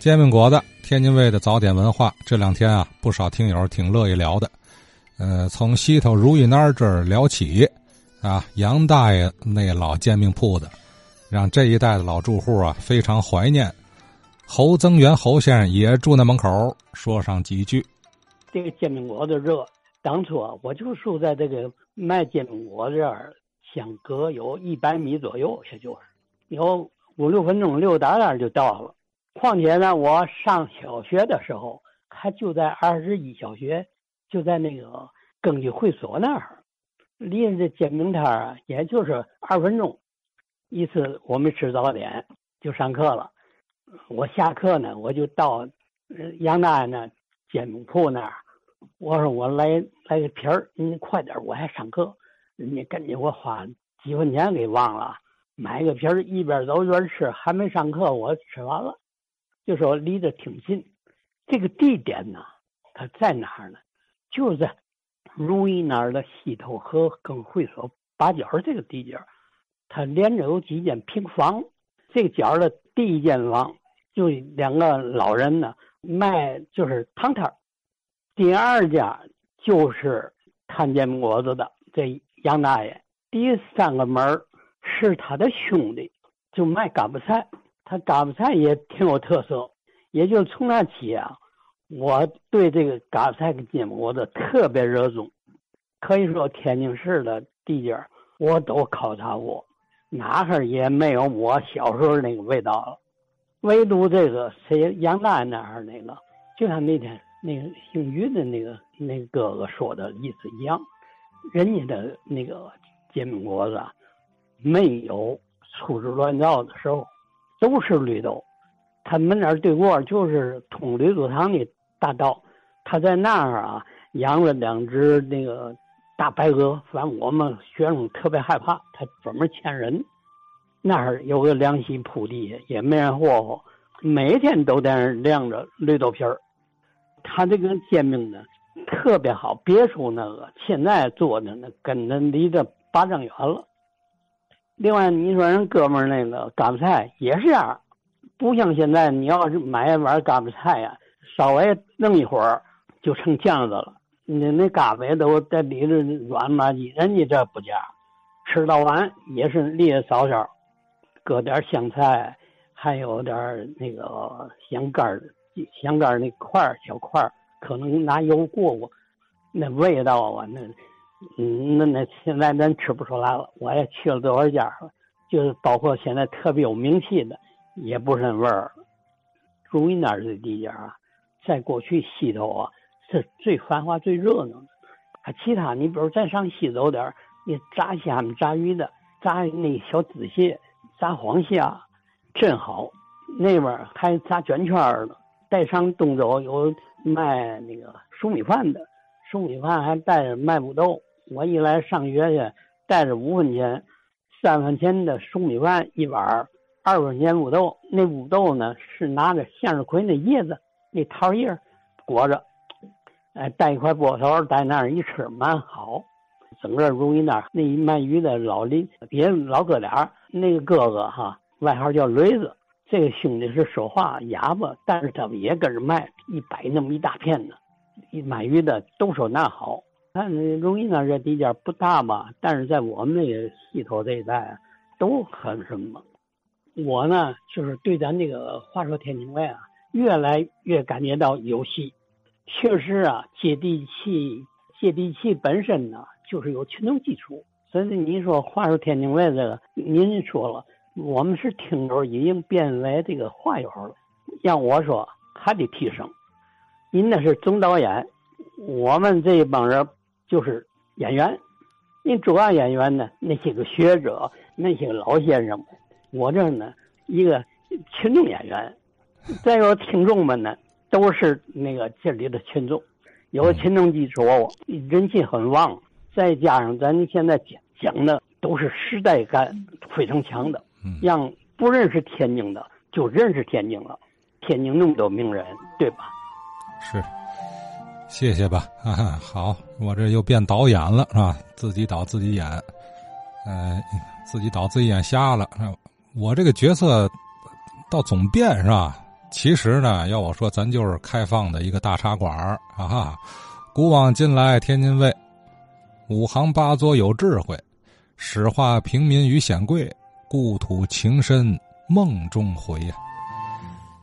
煎饼果子，天津卫的早点文化，这两天啊，不少听友挺乐意聊的。呃，从西头如意那儿这儿聊起，啊，杨大爷那老煎饼铺子，让这一代的老住户啊非常怀念。侯增元侯先生也住那门口，说上几句。这个煎饼果子热，当初啊，我就住在这个卖煎饼果子这儿，相隔有一百米左右，也就是有五六分钟溜达达就到了。况且呢，我上小学的时候，还就在二十一小学，就在那个更衣会所那儿，离这煎饼摊儿啊，也就是二分钟。一次我们吃早点就上课了，我下课呢，我就到杨大爷那煎饼铺那儿，我说我来来个皮儿，你快点，我还上课。人家赶紧我花几分钱给忘了，买个皮儿，一边走一边吃，还没上课，我吃完了。就说离得挺近，这个地点呢，它在哪儿呢？就在如意那儿的西头和更会所八角这个地界它连着有几间平房。这个角的第一间房就两个老人呢卖就是汤摊第二家就是看煎饼果子的这杨大爷，第三个门是他的兄弟，就卖干巴菜。他嘎巴菜也挺有特色，也就从那起啊，我对这个嘎巴菜跟煎饼果子特别热衷。可以说天津市的地界我都考察过，哪哈也没有我小时候那个味道了。唯独这个谁杨大爷那儿那个，就像那天那个姓于的那个那哥哥说的意思一样，人家的那个煎饼果子没有粗制乱造的时候。都是绿豆，他们那儿对过就是通绿豆汤的大道，他在那儿啊养了两只那个大白鹅，反正我们学生特别害怕，他专门牵人。那儿有个凉席铺地，也没人霍霍，每天都在那儿晾着绿豆皮儿。他这个煎饼呢特别好，别说那个现在做的那跟那离着八丈远了。另外，你说人哥们儿那个嘎巴菜也是这样，不像现在，你要是买一碗嘎巴菜呀，稍微弄一会儿就成酱子了。那那嘎巴都在里头软吧唧，人家这不加，吃到完也是裂少少，搁点香菜，还有点那个香干，香干那块小块，可能拿油过过，那味道啊，那。嗯，那那现在咱吃不出来了。我也去了多少家了，就是包括现在特别有名气的，也不是那味儿。如意那儿的地界啊，在过去西头啊是最繁华、最热闹的。啊其他，你比如再上西走点儿你炸虾、炸鱼的，炸那小紫蟹、炸黄虾，真好。那边还炸卷圈儿的。再上东走有卖那个熟米饭的，熟米饭还带着卖五豆。我一来上学去，带着五分钱、三分钱的熟米饭一碗，二分钱五豆。那五豆呢是拿着向日葵那叶子，那桃叶裹着，哎，带一块菠头，在那儿一吃，蛮好。整个如意那儿那卖鱼的老邻，别老哥俩，那个哥哥哈，外号叫雷子，这个兄弟是说话哑巴，但是他们也跟着卖，一摆那么一大片呢。一卖鱼的都说那好。看容易呢，这地界不大吧？但是在我们那个西头这一带，都很什么。我呢，就是对咱这个话说天津卫啊，越来越感觉到有戏。确实啊，接地气，接地气本身呢，就是有群众基础。所以你说话说天津卫这个，您说了，我们是听友，已经变为这个话友了。让我说，还得提升。您那是总导演，我们这一帮人。就是演员，你主要演员呢，那些个学者，那些个老先生们，我这呢一个群众演员，再有听众们呢，都是那个这里的群众，有群众基础，人气很旺，再加上咱现在讲讲的都是时代感非常强的，让不认识天津的就认识天津了，天津那么多名人，对吧？是。谢谢吧，哈哈，好，我这又变导演了，是吧？自己导自己演，呃，自己导自己演瞎了。我这个角色倒总变是吧？其实呢，要我说，咱就是开放的一个大茶馆儿啊哈！古往今来，天津卫五行八作有智慧，使化平民于显贵，故土情深梦中回呀。